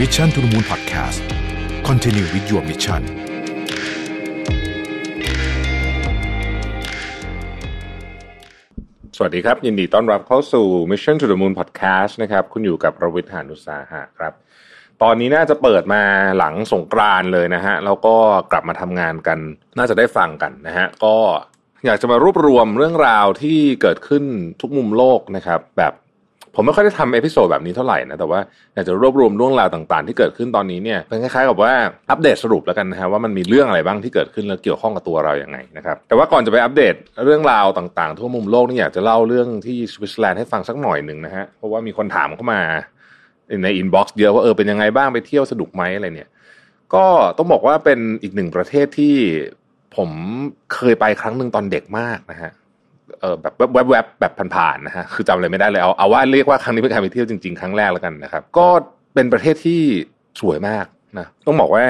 Mission to the Moon Podcast Continue with your mission สวัสดีครับ ยินดีต้อนรับเข้าสู่ Mission to the Moon Podcast นะครับ คุณอยู่กับประวิทยานุสาหะครับ ตอนนี้น่าจะเปิดมาหลังสงกรานเลยนะฮะ แล้วก็กลับมาทำงานกัน น่าจะได้ฟังกันนะฮะ ก็อยากจะมารวบรวมเรื่องราวที่เกิดขึ้นทุกมุมโลกนะครับ แบบ ผมไม่ค่อยได้ทำ episode แบบนี้เท่าไหร่นะ แต่ว่าอยากจะรวบรวมเรื่องราวต่างๆ ที่เกิดขึ้นตอนนี้เนี่ยเป็นคล้ายๆกับว่าอัปเดตสรุปแล้วกันนะฮะว่ามันมีเรื่องอะไรบ้างที่เกิดขึ้นแล้วเกี่ยวข้องกับตัวเราอย่างไงนะครับแต่ว่าก่อนจะไปอัปเดตเรื่องราวต่างๆ ทั่วมุมโลกนี่อยากจะเล่าเรื่องที่สวิตเซอร์แลนด์ให้ฟังสักหน่อยหนึ่งนะฮะเพราะว่ามีคนถามเข้ามาใน inbox เยอะว่าเออเป็นยังไงบ้างไปเที่ยวสนุกไหมอะไรเนี่ย ก็ต้องบอกว่าเป็นอีกหนึ่งประเทศที่ผมเคยไปครั้งหนึ่งตอนเด็กมากนะฮะ เออแบบแวบๆแบบผ่านๆนะฮะคือจำอะไรไม่ได้เลยเอาเอาว่าเรียกว่าครั้งนี้เป็นการไปเที่ยวจริงๆ ครั้งแรกแล้วกันนะครับ ก็เป็นประเทศที่สวยมากนะต้องบอกว่า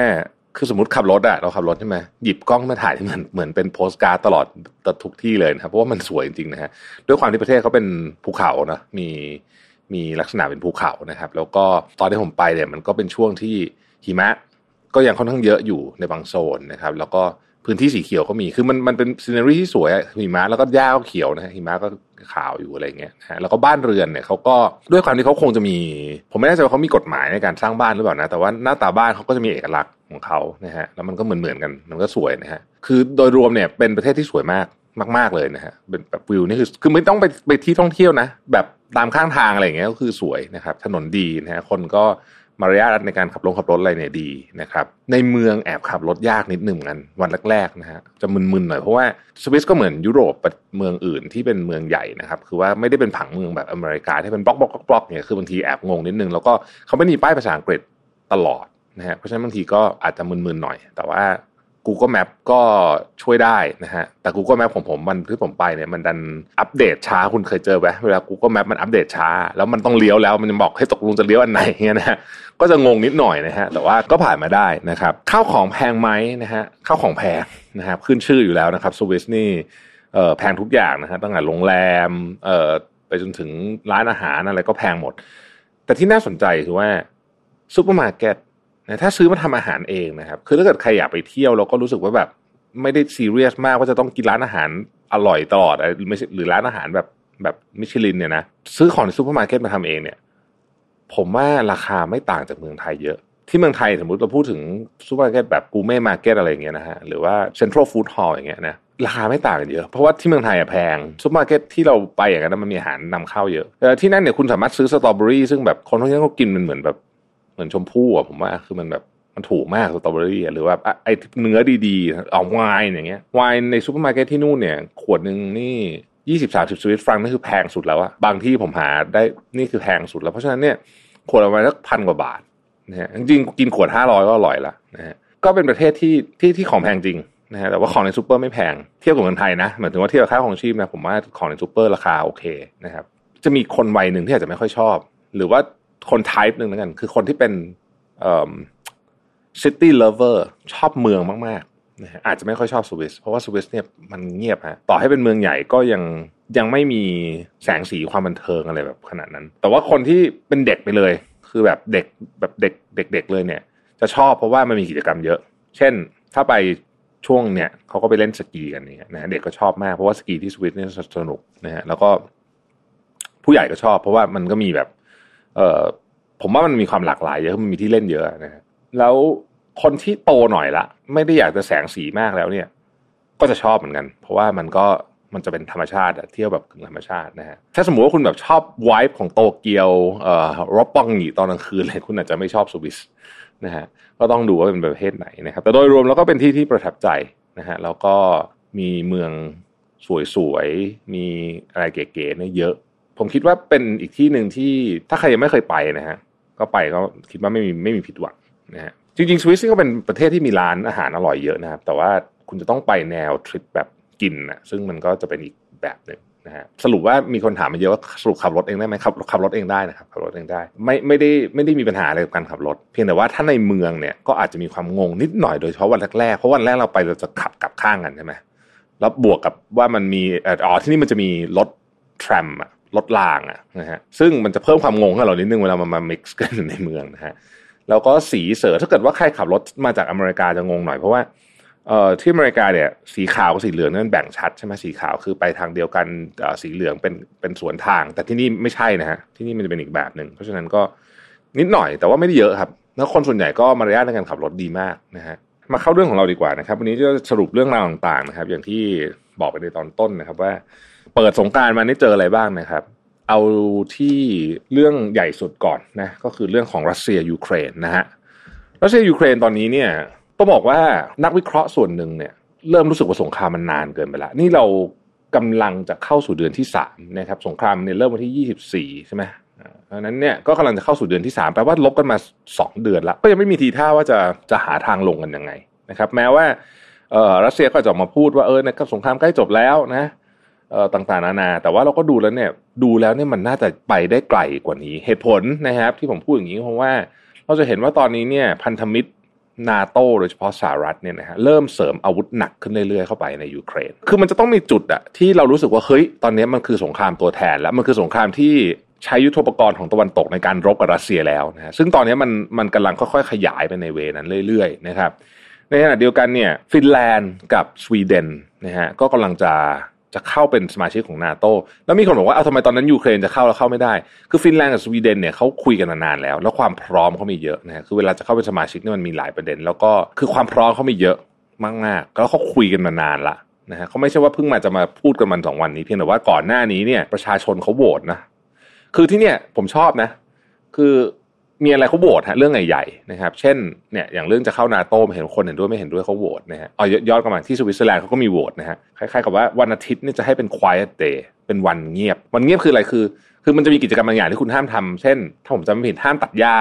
คือสมมติขับรถอะเราขับรถใช่ไหมหยิบกล้องมาถ่ายเหมือนเหมือนเป็นโพสการ์ดตลอดทุกที่เลยนะครับเพราะว่ามันสวยจริงๆนะฮะด้วยความที่ประเทศเขาเป็นภูเขานะมีมีลักษณะเป็นภูเขานะครับ แล้วก็ตอนที่ผมไปเนี่ยมันก็เป็นช่วงที่หิมะก็ยังค่อนข้างเยอะอยู่ในบางโซนนะครับ แล้วก็ พื้นที่สีเขียวก็มี คือมันมันเป็นซีนารีที่สวยหิมะแล้วก็หญ้าก็เขียวนะฮะหิมะก็ขาวอยู่อะไรเงี้ยนะฮะแล้วก็บ้านเรือนเนี่ยเขาก็ด้วยความที่เขาคงจะมี ผมไม่แน่ใจว่าเขามีกฎหมายในการสร้างบ้านหรือเปล่านะ แต่ว่าหน้าตาบ้านเขาก็จะมีเอกลักษณ์ของเขานะฮะ แล้วมันก็เหมือนเหมือนกัน มันก็สวยนะฮะ คือโดยรวมเนี่ยเป็นประเทศที่สวยมากมาก ๆเลยนะฮะ เป็นแบบวิวนี่คือ คือไม่ต้องไปไปที่ท่องเที่ยวนะ แบบตามข้างทางอะไรเงี้ยก็คือสวยนะครับ ถนนดีนะฮะ คนก็ มารยาทในการขับรถขับรถอะไรเนี่ยดีนะครับ ในเมืองแอบขับรถยากนิดหนึ่งกันวันแรกๆนะฮะจะมึนๆหน่อยเพราะว่าสวิสก็เหมือนยุโรปเมืองอื่นที่เป็นเมืองใหญ่นะครับ คือว่าไม่ได้เป็นผังเมืองแบบอเมริกาที่เป็นบล็อกบล็อกบล็อกเนี่ยคือบางทีแอบงงนิดนึงแล้วก็เขาไม่มีป้ายภาษาอังกฤษตลอดนะฮะเพราะฉะนั้นบางทีก็อาจจะมึนๆหน่อย แต่ว่า Google Map ก็ช่วยได้นะฮะ แต่ Google Map ของผมมันที่ผมไปเนี่ยมันดันอัปเดตช้าคุณเคยเจอไหมเวลา Google Map มันอัปเดตช้า แล้วมันต้องเลี้ยวแล้วมันจะบอกให้ตกลงจะเลี้ยวอันไหนเงี้ยนะฮะก็จะงงนิดหน่อยนะฮะแต่ว่าก็ผ่านมาได้นะครับข้าวของแพงไหมนะฮะข้าวของแพงนะครับขึ้นชื่ออยู่แล้วนะครับสวิสนี่เอ่อแพงทุกอย่างนะฮะตั้งแต่โรงแรมเอ่อไปจนถึงร้านอาหารอะไรก็แพงหมด แต่ที่น่าสนใจคือว่าซูเปอร์มาร์เก็ต นะถ้าซื้อมาทำอาหารเองนะครับ คือถ้าเกิดใครอยากไปเที่ยวแล้วก็รู้สึกว่าแบบ ไม่ได้ซีเรียสมากว่าจะต้องกินร้านอาหารอร่อยตลอดหรือไม่หรือร้านอาหารแบบแบบมิชลินเนี่ยนะซื้อของในซูเปอร์มาร์เก็ตมาทำเองเนี่ย ผมว่าราคาไม่ต่างจากเมืองไทยเยอะ ที่เมืองไทยสมมติเราพูดถึงซูเปอร์มาร์เก็ตแบบกูเม่มาร์เก็ตอะไรอย่างเงี้ยนะฮะหรือว่าเซ็นทรัลฟู้ดฮอลล์อย่างเงี้ยนะราคาไม่ต่างกันเยอะ เพราะว่าที่เมืองไทยอะแพงซูเปอร์มาร์เก็ตที่เราไปอย่างนั้นมันมีอาหารนำเข้าเยอะที่นั่นเนี่ยคุณสามารถซื้อสตรอเบอรี่ซึ่งแบบคนทั่วไปก็กินมันเหมือนแบบ เหมือนชมพู่อะผมว่าคือมันแบบมันถูกมากสตรอเบอรี่หรือว่าไอเนื้อดีๆเอาไวน์อย่างเงี้ยไวน์ในซูเปอร์มาร์เก็ตที่นู่นเนี่ยขวดหนึ่งนี่ยี่สิบสามสิบสวิสฟรังก์นี่คือแพงสุดแล้วอะบางที่ผมหาได้นี่คือแพงสุดแล้ว เพราะฉะนั้นเนี่ยขวดประมาณสักพันกว่าบาทนะฮะจริงๆกินขวดห้าร้อยก็อร่อยละนะฮะก็เป็นประเทศที่ที่ที่ของแพงจริงนะฮะแต่ว่าของในซูเปอร์ไม่แพงเทียบกับเมืองไทยนะหมายถึงว่าเทียบกับค่าครองชีพนะผมว่าของในซูเปอร์ราคาโอเคนะครับจะมีคนวัยหนึ่งที่อาจจะไม่ค่อยชอบ หรือว่า คน type หนึ่งแล้วกัน คือคนที่เป็น city lover ชอบเมืองมากๆนะอาจจะไม่ค่อยชอบสวิสเพราะว่าสวิสเนี่ยมันเงียบฮะต่อให้เป็นเมืองใหญ่ก็ยังยังไม่มีแสงสีความบันเทิงอะไรแบบขนาดนั้น แต่ว่าคนที่เป็นเด็กไปเลย คือแบบเด็กแบบเด็กเด็กๆเลยเนี่ย จะชอบเพราะว่ามันมีกิจกรรมเยอะ เช่น ถ้าไปช่วงเนี่ยเขาก็ไปเล่นสกีกันเนี่ยนะเด็กก็ชอบมากเพราะว่าสกีที่สวิสเนี่ยสนุกนะฮะแล้วก็ผู้ใหญ่ก็ชอบ เพราะว่ามันก็มีแบบ เออผมว่ามันมีความหลากหลายเยอะมันมีที่เล่นเยอะนะฮะแล้วคนที่โตหน่อยละ ไม่ได้อยากจะแสงสีมากแล้วเนี่ย ก็จะชอบเหมือนกัน เพราะว่ามันก็มันจะเป็นธรรมชาติเที่ยวแบบธรรมชาตินะฮะถ้าสมมติว่าคุณแบบชอบวายของโตเกียวเอ่อรบปองหนีตอนกลางคืนเลยคุณอาจจะไม่ชอบสวิสนะฮะก็ต้องดูว่าเป็นประเทศไหนนะครับ แต่โดยรวมแล้วก็เป็นที่ที่ประทับใจนะฮะแล้วก็มีเมืองสวยๆ มีอะไรเก๋ๆเนี่ยเยอะ ผมคิดว่าเป็นอีกที่หนึ่งที่ถ้าใครยังไม่เคยไปนะฮะก็ไปก็คิดว่าไม่มีไม่มีผิดหวังนะฮะจริงๆสวิสก็เป็นประเทศที่มีร้านอาหารอร่อยเยอะนะครับ แต่ว่าคุณจะต้องไปแนวทริปแบบกินนะซึ่งมันก็จะเป็นอีกแบบหนึ่งนะฮะสรุปว่ามีคนถามมาเยอะว่าสรุปขับรถเองได้ไหมขับขับรถเองได้นะครับขับรถเองได้ ไม่ไม่ได้ไม่ได้มีปัญหาอะไรกับการขับรถ เพียงแต่ว่าถ้าในเมืองเนี่ยก็อาจจะมีความงงนิดหน่อยโดยเฉพาะวันแรกๆเพราะวันแรกเราไปเราจะขับกลับข้างกันใช่ไหมแล้วบวกกับว่ามันมีอ๋อที่นี่มันจะมีรถแทรมอะ รถรางอะนะฮะซึ่งมันจะเพิ่มความงงให้เรานิดนึงเวลามันมา mix กันในเมืองนะฮะแล้วก็สีเสือถ้าเกิดว่าใครขับรถมาจากอเมริกาจะงงหน่อยเพราะว่าเอ่อที่อเมริกาเนี่ยสีขาวกับสีเหลืองนั่นแบ่งชัดใช่ไหมสีขาวคือไปทางเดียวกันสีเหลืองเป็นเป็นสวนทาง แต่ที่นี่ไม่ใช่นะฮะที่นี่มันจะเป็นอีกแบบหนึ่งเพราะฉะนั้นก็นิดหน่อยแต่ว่าไม่ได้เยอะครับแล้วคนส่วนใหญ่ก็มารยาทในการขับรถดีมากนะฮะมาเข้าเรื่องของเราดีกว่านะครับ วันนี้จะสรุปเรื่องราวต่างๆนะครับ อย่างที่บอกไปในตอนต้นนะครับว่า เปิดสงการมานี่เจออะไรบ้างนะครับ เอาที่เรื่องใหญ่สุดก่อนนะก็คือเรื่องของรัสเซียยูเครนนะฮะรัสเซียยูเครนตอนนี้เนี่ยต้องบอกว่านักวิเคราะห์ส่วนหนึ่งเนี่ย เริ่มรู้สึกว่าสงครามมันนานเกินไปล้วนี่เรากำลังจะเข้าสู่เดือนที่สามนะครับสงครามเนี่ยเริ่มวันที่ยี่สิบสี่ใช่ไหมเพราะนั้นเนี่ยก็กำลังจะเข้าสู่เดือนที่สามแปลว่าลบกันมาสองเดือนล้วก็ยังไม่มีทีท่าว่าจะจะหาทางลงกันยังไงนะครับ แม้ว่าเออรัสเซียก็จะออกมาพูดว่าเออเนี่ยสงครามใกล้จบแล้วนะ ต่างๆนานา แต่ว่าเราก็ดูแล้วเนี่ยดูแล้วเนี่ยมันน่าจะไปได้ไกลกว่านี้ เหตุผลนะครับ ที่ผมพูดอย่างนี้เพราะว่าเราจะเห็นว่าตอนนี้เนี่ยพันธมิตรนาโตโดยเฉพาะสหรัฐเนี่ยนะฮะเริ่มเสริมอาวุธหนักขึ้นเรื่อยๆเข้าไปในยูเครน คือมันจะต้องมีจุดอะที่เรารู้สึกว่าเฮ้ยตอนนี้มันคือสงครามตัวแทน แล้วมันคือสงครามที่ใช้ยุทธปกรณ์ของตะวันตกในการรบกับรัสเซียแล้วนะฮะซึ่งตอนนี้มันมันกำลังค่อยๆ ขยายไปใน way นั้นเรื่อยๆนะครับในขณะเดียวกันเนี่ยฟินแลนด์กับสวีเดนนะฮะก็กำลังจะ จะเข้าเป็นสมาชิกของนาโตแล้วมีคนบอกว่าเอ้าทำไมตอนนั้นยูเครนจะเข้าแล้วเข้าไม่ได้ คือฟินแลนด์กับสวีเดนเนี่ยเขาคุยกันมานานแล้ว แล้วความพร้อมเขามีเยอะนะฮะคือเวลาจะเข้าเป็นสมาชิกนี่มันมีหลายประเด็น แล้วก็คือความพร้อมเขามีเยอะมากๆแล้วเขาคุยกันมานานละนะฮะเขาไม่ใช่ว่าเพิ่งมาจะมาพูดกันวันสองวันนี้เพียงแต่ว่าก่อนหน้านี้เนี่ยประชาชนเขาโหวตนะคือที่เนี่ยผมชอบนะ คือ มีอะไรเขาโหวตฮะเรื่องใหญ่ๆนะครับ เช่นเนี่ยอย่างเรื่องจะเข้านาโต้เห็นคนเห็นด้วยไม่เห็นด้วยเขาโหวตนะฮะเอยอนกลับมาที่สวิตเซอร์แลนด์เขาก็มีโหวตนะฮะคล้ายๆกับว่าวันอาทิตย์นี่จะให้เป็น quiet day เป็นวันเงียบ วันเงียบคืออะไรคือ คือมันจะมีกิจกรรมบางอย่างที่คุณห้ามทำเช่น ถ้าผมจำไม่ผิดห้ามตัดหญ้า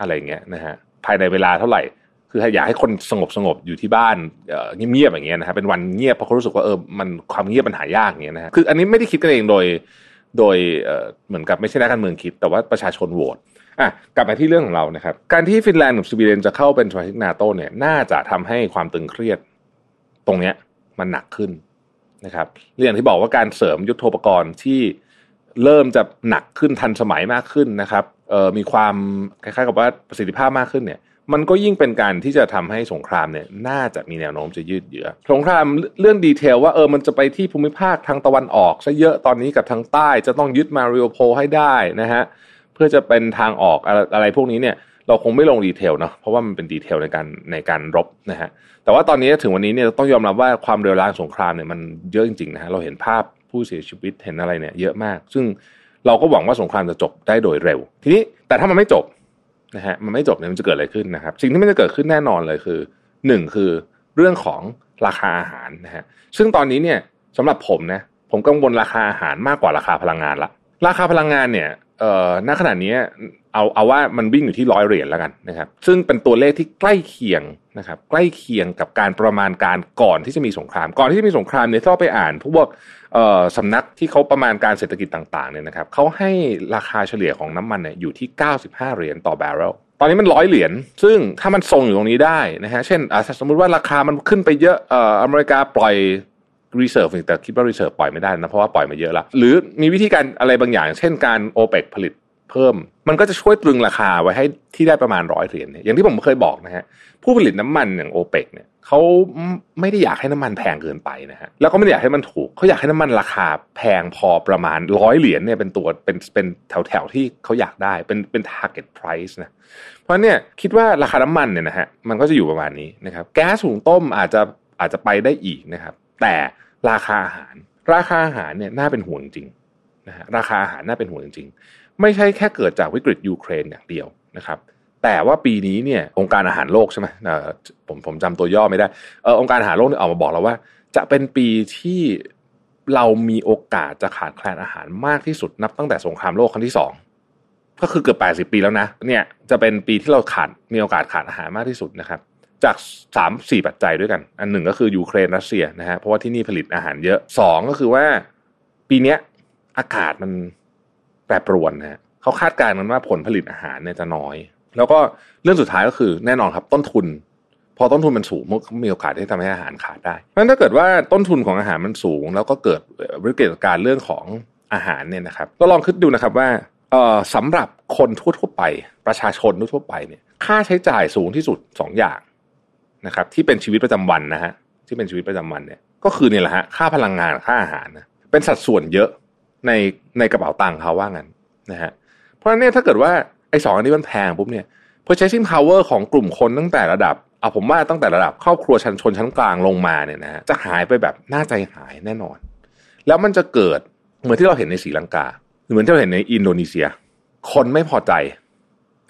อะไรเงี้ยนะฮะภายในเวลาเท่าไหร่ คืออยากให้คนสงบสงบอยู่ที่บ้านเงียบๆอย่างเงี้ยนะฮะเป็นวันเงียบเพราะเขารู้สึกว่าเออมันความเงียบมันหายากอย่างเงี้ยนะฮะคืออันนี้ไม่ได้คิดกันเองโดยโดยเหมือนกับไม่ใช่นักการเมืองคิด แต่ว่าประชาชนโหวต อะกลับมาที่เรื่องของเรานะครับ การที่ฟินแลนด์กับสวีเดนจะเข้าเป็นสมาชิกนาโตเนี่ย น่าจะทำให้ความตึงเครียด ตรงเนี้ยมันหนักขึ้นนะครับเรื่องที่บอกว่าการเสริมยุทโธปกรณ์ที่เริ่มจะหนักขึ้นทันสมัยมากขึ้นนะครับเอ่อมีความคล้ายๆกับว่าประสิทธิภาพมากขึ้นเนี่ย มันก็ยิ่งเป็นการที่จะทำให้สงครามเนี่ยน่าจะมีแนวโน้มจะยืดเยื้อสงครามเรื่องดีเทลว่าเออมันจะไปที่ภูมิภาคทางตะวันออกซะเยอะตอนนี้กับทางใต้จะต้องยึดมาริโอโพให้ได้นะฮะ เพื่อจะเป็นทางออกอะไรพวกนี้เนี่ยเราคงไม่ลงดีเทลเนาะเพราะว่ามันเป็นดีเทลในการในการรบนะฮะแต่ว่าตอนนี้ถึงวันนี้เนี่ยต้องยอมรับว่าความเร็วร้างสงครามเนี่ยมันเยอะจริงๆนะฮะเราเห็นภาพผู้เสียชีวิตเห็นอะไรเนี่ยเยอะมาก ซึ่งเราก็หวังว่าสงครามจะจบได้โดยเร็ว ทีนี้แต่ถ้ามันไม่จบนะฮะมันไม่จบเนี่ยมันจะเกิดอะไรขึ้นนะครับ สิ่งที่มันจะเกิดขึ้นแน่นอนเลยคือหนึ่งคือเรื่องของราคาอาหารนะฮะซึ่งตอนนี้เนี่ยสำหรับผมนะผมกังวลราคาอาหารมากกว่าราคาพลังงานละราคาพลังงานเนี่ย เอ่อณขณะนี้เอาเอาว่ามันวิ่งอยู่ที่ร้อยเหรียญแล้วกันนะครับ ซึ่งเป็นตัวเลขที่ใกล้เคียงนะครับ ใกล้เคียงกับการประมาณการก่อนที่จะมีสงคราม ก่อนที่จะมีสงครามเนี่ยถ้าไปอ่านพวกเอ่อสำนักที่เขาประมาณการเศรษฐกิจต่างๆเนี่ยนะครับเขาให้ราคาเฉลี่ยของน้ำมันเนี่ยอยู่ที่ 95 เหรียญต่อบาร์เรลตอนนี้มันร้อยเหรียญซึ่งถ้ามันทรงอยู่ตรงนี้ได้นะฮะเช่นสมมุติว่าราคามันขึ้นไปเยอะเอ่ออเมริกาปล่อย reserve แต่คิดว่า reserve ปล่อยไม่ได้นะ เพราะว่าปล่อยมาเยอะละหรือมีวิธีการอะไรบางอย่าง เช่นการโอเปกผลิตเพิ่ม มันก็จะช่วยตรึงราคาไว้ให้ที่ได้ประมาณร้อยเหรียญเนี่ยอย่างที่ผมเคยบอกนะฮะผู้ผลิตน้ำมันอย่างโอเปกเนี่ยเขาไม่ได้อยากให้น้ำมันแพงเกินไปนะฮะแล้วก็ไม่ได้อยากให้มันถูกเขาอยากให้น้ำมันราคาแพงพอประมาณร้อยเหรียญเนี่ยเป็นตัวเป็นเป็นแถวแถวที่เขาอยากได้เป็นเป็น target price นะเพราะเนี่ยคิดว่าราคาน้ำมันเนี่ยนะฮะมันก็จะอยู่ประมาณนี้นะครับแก๊สหุงต้มอาจจะอาจจะไปได้อีกนะครับแต่ ราคาอาหาร ราคาอาหารเนี่ยน่าเป็นห่วงจริงนะฮะราคาอาหารน่าเป็นห่วงจริงไม่ใช่แค่เกิดจากวิกฤตยูเครนอย่างเดียวนะครับ แต่ว่าปีนี้เนี่ยองค์การอาหารโลกใช่ไหมผมผมจำตัวย่อไม่ได้เออองค์การอาหารโลกเนี่ยออกมาบอกแล้วว่า จะเป็นปีที่เรามีโอกาสจะขาดแคลนอาหารมากที่สุดนับตั้งแต่สงครามโลกครั้งที่สองก็คือเกือบแปดสิบปีแล้วนะ เนี่ยจะเป็นปีที่เราขาดมีโอกาสขาดอาหารมากที่สุดนะครับ จากสามสี่ปัจจัยด้วยกัน อันหนึ่งก็คือยูเครนรัสเซียนะฮะเพราะว่าที่นี่ผลิตอาหารเยอะสองก็คือว่าปีนี้อากาศมันแปรปรวนนะฮะเขาคาดการณ์กันว่าผลผลิตอาหารเนี่ยจะน้อย แล้วก็เรื่องสุดท้ายก็คือแน่นอนครับต้นทุน พอต้นทุนมันสูงมันมีโอกาสที่ทำให้อาหารขาดได้เพราะฉะนั้นถ้าเกิดว่าต้นทุนของอาหารมันสูง แล้วก็เกิดวิกฤตการเรื่องของอาหารเนี่ยนะครับก็ลองคิดดูนะครับว่าเออสำหรับคนทั่วๆไป ประชาชนทั่วๆไปเนี่ยค่าใช้จ่ายสูงที่สุดสองอย่าง นะครับที่เป็นชีวิตประจำวันนะฮะที่เป็นชีวิตประจำวันเนี่ย ก็คือเนี่ยแหละฮะค่าพลังงานค่าอาหารนะเป็นสัดส่วนเยอะในในกระเป๋าตังค์เขาว่างั้นนะฮะเพราะฉะนั้นเนี่ยถ้าเกิดว่าไอ้สองอันนี้มันแพงปุ๊บเนี่ย purchasing power ของกลุ่มคนตั้งแต่ระดับเอาผมว่าตั้งแต่ระดับครอบครัวชั้นชนชั้นกลางลงมาเนี่ยนะฮะจะหายไปแบบน่าใจหายแน่นอน แล้วมันจะเกิดเหมือนที่เราเห็นในศรีลังกาเหมือนที่เราเห็นในอินโดนีเซีย คนไม่พอใจ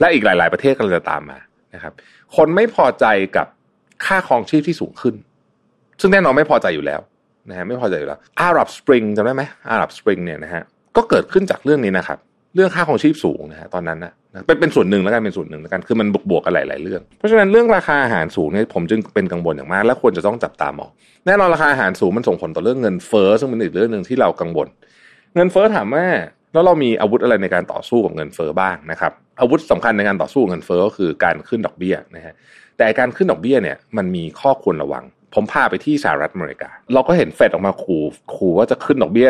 และอีกหลาย ๆ ประเทศกำลังจะตามมานะครับ คนไม่พอใจกับ ค่าครองชีพที่สูงขึ้น ซึ่งแน่นอนไม่พอใจอยู่แล้วนะฮะไม่พอใจอยู่แล้วอาหรับสปริงจำได้ไหมอาหรับสปริงเนี่ยนะฮะก็เกิดขึ้นจากเรื่องนี้นะครับ เรื่องค่าครองชีพสูงนะฮะตอนนั้นนะเป็นเป็นส่วนหนึ่งแล้วกันเป็นส่วนหนึ่งแล้วกันคือมันบวกบวกกันหลายๆเรื่อง เพราะฉะนั้นเรื่องราคาอาหารสูงเนี่ยผมจึงเป็นกังวลอย่างมาก และควรจะต้องจับตามองแน่นอนราคาอาหารสูงมันส่งผลต่อเรื่องเงินเฟ้อซึ่งเป็นอีกเรื่องหนึ่งที่เรากังวล เงินเฟ้อถามว่าแล้วเรามีอาวุธอะไรในการต่อสู้กับเงินเฟ้อบ้างนะครับอาวุธสำคัญในการต่อสู้เงินเฟ้อก็คือการขึ้นดอกเบี้ยนะฮะ แต่การขึ้นดอกเบี้ยเนี่ยมันมีข้อควรระวัง ผมพาไปที่สหรัฐอเมริกา เราก็เห็นเฟดออกมาขู่ขู่ว่าจะขึ้นดอกเบี้ย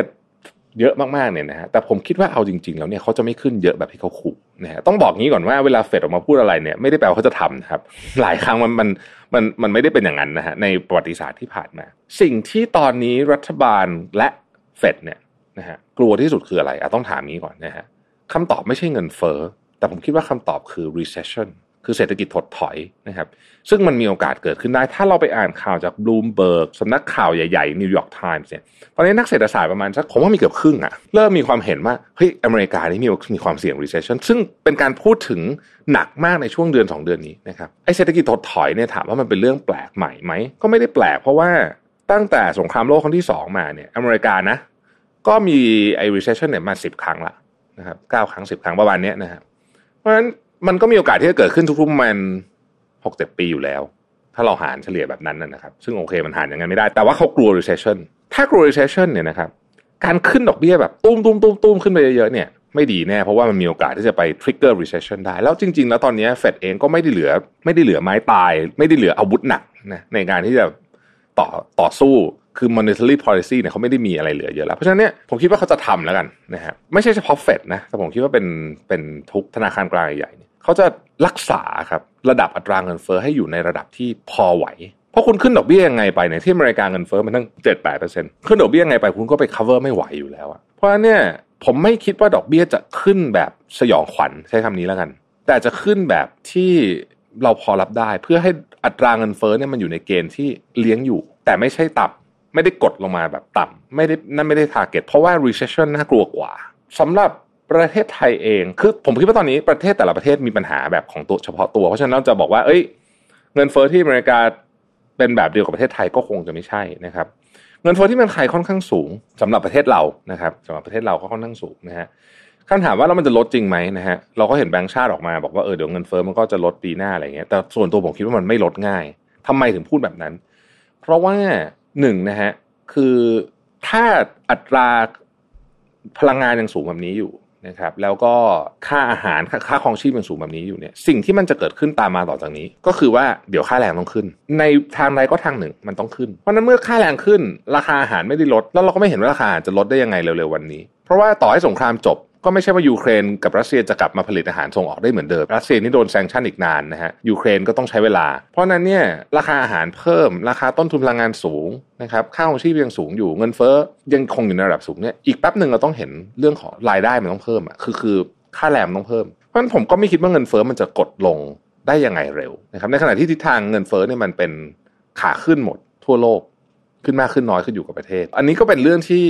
เยอะมากๆเนี่ยนะฮะแต่ผมคิดว่าเอาจริง ๆ แล้วเนี่ยเขาจะไม่ขึ้นเยอะแบบที่เขาขู่นะฮะต้องบอกงี้ก่อนว่าเวลาเฟดออกมาพูดอะไรเนี่ยไม่ได้แปลว่าเขาจะทำนะครับ หลายครั้งมันมันมันมันไม่ได้เป็นอย่างนั้นนะฮะในประวัติศาสตร์ที่ผ่านมา สิ่งที่ตอนนี้รัฐบาลและเฟดเนี่ยนะฮะกลัวที่สุดคืออะไรอะต้องถามนี้ก่อนนะฮะคำตอบไม่ใช่เงินเฟ้อแต่ผมคิดว่าคำตอบคือ recession คือเศรษฐกิจถดถอยนะครับ ซึ่งมันมีโอกาสเกิดขึ้นได้ ถ้าเราไปอ่านข่าวจากบลูมเบิร์กสำนักข่าวใหญ่ๆนิวยอร์กไทมส์เนี่ยตอนนี้นักเศรษฐศาสตร์ประมาณสักผมว่ามีเกือบครึ่งอะเริ่มมีความเห็นว่าเฮ้ยอเมริกานี่มีมีความเสี่ยง recession ซึ่งเป็นการพูดถึงหนักมากในช่วงเดือน 2 เดือนนี้นะครับไอเศรษฐกิจถดถอยเนี่ยถามว่ามันเป็นเรื่องแปลกใหม่ไหมก็ไม่ได้แปลกเพราะว่าตั้งแต่สงครามโลกครั้งที่ 2 มาเนี่ยอเมริกานะก็มีไอ recession เนี่ยมาสิบครั้งละนะครับเก้าครั้งสิบครั้งประมาณนี้นะครับเพราะฉะนั้น มันก็มีโอกาสที่จะเกิดขึ้นทุกๆมันหกเจ็ดปีอยู่แล้ว ถ้าเราหารเฉลี่ยแบบนั้นนะครับ ซึ่งโอเคมันหารอย่างนั้นไม่ได้ แต่ว่าเขากลัว recession ถ้ากลัว recession เนี่ยนะครับ การขึ้นดอกเบี้ยแบบตุ้มตุ้มตุ้มตุ้มขึ้นไปเยอะๆเนี่ยไม่ดีแน่เพราะว่ามันมีโอกาสที่จะไป trigger recession ได้ แล้วจริง ๆ แล้วตอนนี้เฟดเองก็ไม่ได้เหลือ ไม่ได้เหลือไม้ตาย ไม่ได้เหลืออาวุธหนักนะในการที่จะต่อต่อสู้คือ monetary policy เนี่ยเขาไม่ได้มีอะไรเหลือเยอะแล้ว เพราะฉะนั้นเนี่ยผมคิดว่าเขาจะทำแล้วกันนะฮะไม่ใช่เฉพาะเฟดนะแต่ผมคิดว่าเป็นเป็นทุกธนาคารกลางใหญ่ เขาจะรักษาครับระดับอัตราเงินเฟ้อให้อยู่ในระดับที่พอไหว เพราะคุณขึ้นดอกเบี้ยยังไงไปเนี่ยที่อเมริกาเงินเฟ้อมันตั้งเจ็ดแปดเปอร์เซ็นต์ขึ้นดอกเบี้ยยังไงไปคุณก็ไป cover ไม่ไหวอยู่แล้วอะเพราะฉะนั้นเนี่ยผมไม่คิดว่าดอกเบี้ยจะขึ้นแบบสยองขวัญใช้คำนี้แล้วกัน แต่จะขึ้นแบบที่เราพอรับได้ เพื่อให้อัตราเงินเฟ้อเนี่ยมันอยู่ในเกณฑ์ที่เลี้ยงอยู่ แต่ไม่ใช่ต่ำไม่ได้กดลงมาแบบต่ำไม่ได้นั่นไม่ได้ทาร์เก็ตเพราะว่า recession น่ากลัวกว่าสำหรับ ประเทศไทยเอง คือผมคิดว่าตอนนี้ประเทศแต่ละประเทศมีปัญหาแบบของตัวเฉพาะตัว เพราะฉะนั้นจะบอกว่า เอ้ย เงินเฟอ้อที่อเมริกาเป็นแบบเดียวกับประเทศไทยก็คงจะไม่ใช่นะครับ เงินเฟอ้อที่เมืองไทยค่อนข้างสูงสำหรับประเทศเรานะครับสำหรับประเทศเราก็ค่อนข้างสูงนะฮะคำถามว่าแล้วมันจะลดจริงไหมนะฮะเราก็เห็นแบงก์ชาติออกมาบอกว่าเออเดี๋ยวเงินเฟอ้อมันก็จะลดปีหน้าอะไรเงี้ยแต่ส่วนตัวผมคิดว่ามันไม่ลดง่ายทำไมถึงพูดแบบนั้น เพราะว่าหนึ่งนะฮะคือถ้าอัตราพลังงานยังสูงแบบนี้อยู่ นะครับแล้วก็ค่าอาหารค่าครองชีพมันสูงแบบนี้อยู่เนี่ยสิ่งที่มันจะเกิดขึ้นตามมาต่อจากนี้ ก็คือว่าเดี๋ยวค่าแรงต้องขึ้น ในทางใดก็ทางหนึ่งมันต้องขึ้น เพราะนั้นเมื่อค่าแรงขึ้น ราคาอาหารไม่ได้ลด แล้วเราก็ไม่เห็นว่าราคาอาหารจะลดได้ยังไงเร็วๆวันนี้ เพราะว่าต่อให้สงครามจบ ก็ไม่ใช่ว่ายูเครนกับรัสเซียจะกลับมาผลิตอาหารส่งออกได้เหมือนเดิม รัสเซียนี่โดน sanction อีกนานนะฮะ ยูเครนก็ต้องใช้เวลา เพราะนั้นเนี่ยราคาอาหารเพิ่ม ราคาต้นทุนพลังงานสูงนะครับค่าครองชีพยังสูงอยู่เงินเฟ้อยังคงอยู่ในระดับสูงเนี่ยอีกแป๊บหนึ่งเราต้องเห็นเรื่องของรายได้มันต้องเพิ่มอะคือคือค่าแรงต้องเพิ่มเพราะฉะนั้นผมก็ไม่คิดว่าเงินเฟ้อมันจะกดลงได้ยังไงเร็วนะครับในขณะที่ทิศทางเงินเฟ้อเนี่ยมันเป็นขาขึ้นหมดทั่วโลกขึ้นมากขึ้นน้อยขึ้นอยู่กับประเทศ อันนี้ก็เป็นเรื่องที่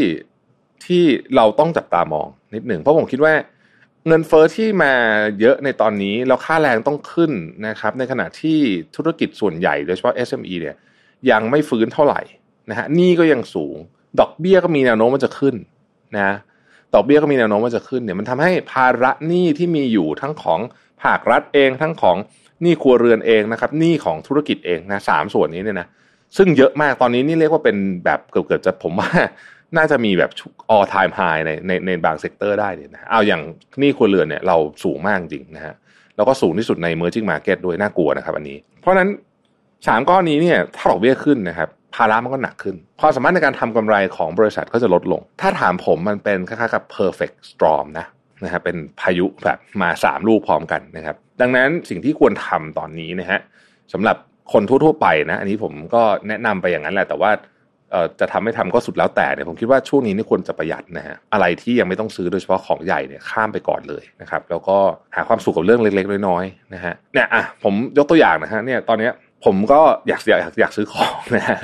ที่เราต้องจับตามอง นิดหนึ่งเพราะผมคิดว่าเงินเฟอ้อที่มาเยอะในตอนนี้แล้วค่าแรงต้องขึ้นนะครับ ในขณะที่ธุรกิจส่วนใหญ่โดยเฉพาะ SME เนี่ยยังไม่ฟื้นเท่าไหร่นะฮะนี่ก็ยังสูง ดอกเบี้ยก็มีแนวโน้มว่าจะขึ้นนะดอกเบี้ยก็มีแนวโน้มว่าจะขึ้นเนี่ยมันทำให้ภาระหนี้ที่มีอยู่ทั้งของภาครัฐเองทั้งของหนี้ครัวเรือนเองนะครับหนี้ของธุรกิจเองนะสามส่วนนี้เนี่ยนะซึ่งเยอะมากตอนนี้นี่เรียกว่าเป็นแบบเกือบๆจะผมว่า น่าจะมีแบบ all time high ในในในบาง sector ได้เนี่ยนะเอาอย่างนี่ครัวเรือนเนี่ยเราสูงมากจริงนะฮะแล้วก็สูงที่สุดใน emerging market ด้วยน่ากลัวนะครับ อันนี้ เพราะนั้นสามก้อนนี้เนี่ยถ้าดอกเบี้ยขึ้นนะครับภาระมันก็หนักขึ้น ความสามารถในการทำกำไรของบริษัทก็จะลดลง ถ้าถามผมมันเป็นคล้ายๆกับ perfect storm นะนะฮะเป็นพายุแบบมาสามลูกพร้อมกันนะครับ ดังนั้นสิ่งที่ควรทำตอนนี้นะฮะสำหรับคนทั่วๆไปนะ อันนี้ผมก็แนะนำไปอย่างนั้นแหละ แต่ว่า จะทำไม่ทำก็สุดแล้วแต่เนี่ยผมคิดว่าช่วงนี้นี่ควรจะประหยัดนะฮะอะไรที่ยังไม่ต้องซื้อโดยเฉพาะของใหญ่เนี่ยข้ามไปก่อนเลยนะครับแล้วก็หาความสุขกับเรื่องเล็กๆน้อยๆนะฮะเนี่ยอะผมยกตัวอย่างนะฮะเนี่ยตอนเนี้ยผมก็อยากอยากอยากซื้อของนะฮะ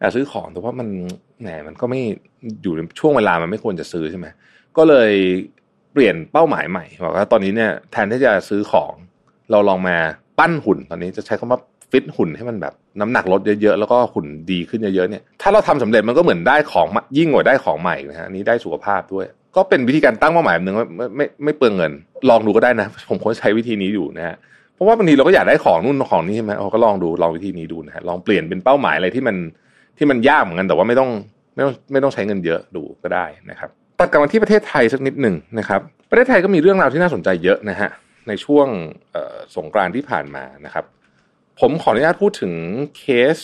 อยากซื้อของแต่ว่ามันแหมมันก็ไม่อยู่ในช่วงเวลามันไม่ควรจะซื้อใช่ไหมก็เลยเปลี่ยนเป้าหมายใหม่บอกว่าตอนนี้เนี่ยแทนที่จะซื้อของเราลองมาปั้นหุ่นตอนนี้จะใช้คำว่า ฟิตหุ่นให้มันแบบน้ำหนักลดเยอะๆ แล้วก็หุ่นดีขึ้นเยอะๆเนี่ยถ้าเราทำสำเร็จมันก็เหมือนได้ของยิ่งกว่าได้ของใหม่นะฮะนี้ได้สุขภาพด้วย ก็เป็นวิธีการตั้งเป้าหมายหนึ่งว่าไม่ไม่ไม่เปลืองเงิน ลองดูก็ได้นะ ผมควรใช้วิธีนี้อยู่นะฮะเพราะว่าบางทีเราก็อยากได้ของนู่นของนี่ใช่ไหมเราก็ลองดูลองวิธีนี้ดูนะฮะลองเปลี่ยนเป็นเป้าหมายอะไรที่มันที่มันยากเหมือนกันแต่ว่าไม่ต้องไม่ต้องไม่ต้องใช้เงินเยอะดูก็ได้นะครับตัดกลับมาที่ประเทศไทยสักนิดหนึ่งนะครับ ประเทศไทยก็มีเรื่องราวที่น่าสนใจเยอะนะฮะในช่วงสงกรานที่ผ่านมานะครับ ผมขออนุญาตพูดถึงเคส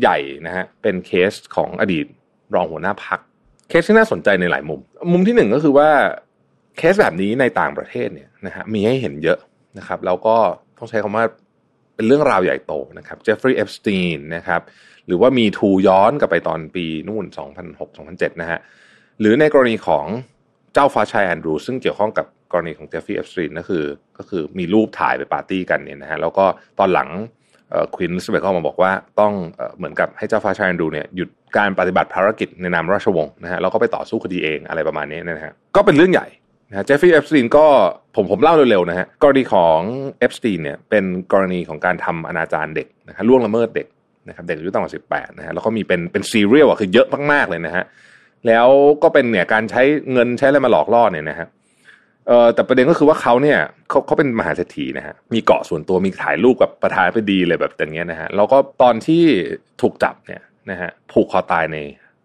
ใหญ่นะฮะเป็นเคสของอดีตรองหัวหน้าพัก เคสที่น่าสนใจในหลายมุม มุมที่หนึ่งก็คือว่าเคสแบบนี้ในต่างประเทศเนี่ยนะฮะมีให้เห็นเยอะนะครับ แล้วก็ต้องใช้คำว่าเป็นเรื่องราวใหญ่โตนะครับเจฟฟรีย์เอปสตีนนะครับหรือว่า Me Too ย้อนกลับไปตอนปีนู่น 2006-2007 นะฮะหรือในกรณีของเจ้าฟ้าชายแอนดรูซึ่งเกี่ยวข้องกับ กรณีของเจฟฟรีย์เอปสตีนก็คือก็คือมีรูปถ่ายไปปาร์ตี้กันเนี่ยนะฮะแล้วก็ตอนหลังควีนเอลิซาเบธก็มาบอกว่าต้องเหมือนกับให้เจ้าฟ้าชายแอนดรูเนี่ยหยุดการปฏิบัติภารกิจในนามราชวงศ์นะฮะแล้วก็ไปต่อสู้คดีเองอะไรประมาณนี้นะฮะก็เป็นเรื่องใหญ่นะเจฟฟรีย์เอปสตีนก็ผมผมเล่าเร็วๆนะฮะกรณีของเอฟสตีนเนี่ยเป็นกรณีของการทำอนาจารเด็กนะฮะล่วงละเมิดเด็กนะครับเด็กอายุต่ำกว่าสิบแปดนะฮะแล้วก็มีเป็นเป็นซีเรียลอะคือเยอะมากๆเลยนะฮะแล้วก็เป็นเนี่ยการใช้เงินใช้อะไรมาหลอกล่อเนี่ยนะฮะ เอ่อแต่ประเด็นก็คือว่าเขาเนี่ยเขาเขาเป็นมหาเศรษฐีนะฮะมีเกาะส่วนตัวมีถ่ายรูปกับประธานไปดีเลยแบบอย่างเงี้ยนะฮะแล้วก็ตอนที่ถูกจับเนี่ยนะฮะผูกคอตายใน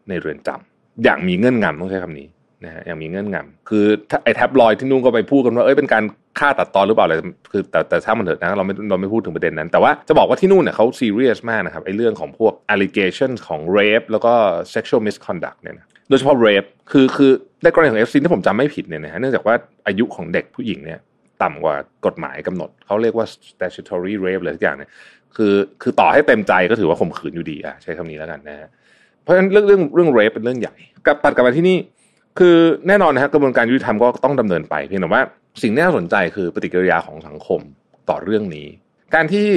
ในเรือนจำอย่างมีเงื่อนงำต้องใช้คำนี้ นะฮะอย่างมีเงื่อนงำคือไอ้แท็บลอยที่นู่นก็ไปพูดกันว่าเอ้ยเป็นการฆ่าตัดตอนหรือเปล่าอะไรคือแต่แต่ถ้ามันเถอะนะเราไม่เราไม่พูดถึงประเด็นนั้น แต่ว่าจะบอกว่าที่นู่นเนี่ยเขาซีเรียสมากนะครับไอ้เรื่องของพวก allegation ของ rape แล้วก็ sexual misconduct เนี่ยนะโดยเฉพาะ rape คือคือในกรณีของ FC ที่ผมจำไม่ผิดเนี่ยนะฮะเนื่องจากว่าอายุของเด็กผู้หญิงเนี่ยต่ำกว่ากฎหมายกำหนด เขาเรียกว่า statutory rape เลยทุกอย่างเนี่ยคือคือต่อให้เต็มใจก็ถือว่าข่มขืนอยู่ดีอะใช้คำนี้แล้วกันนะฮะเพราะฉะนั้นเรื่องเรื่องเรื่อง rape เป็นเรื่องใหญ่กับตัดกลับมาที่นี่ คือแน่นอนนะฮะกระบวนการยุติธรรมก็ต้องดำเนินไปเพียงแต่ว่าสิ่งที่น่าสนใจคือปฏิกิริยาของสังคมต่อเรื่องนี้ การที่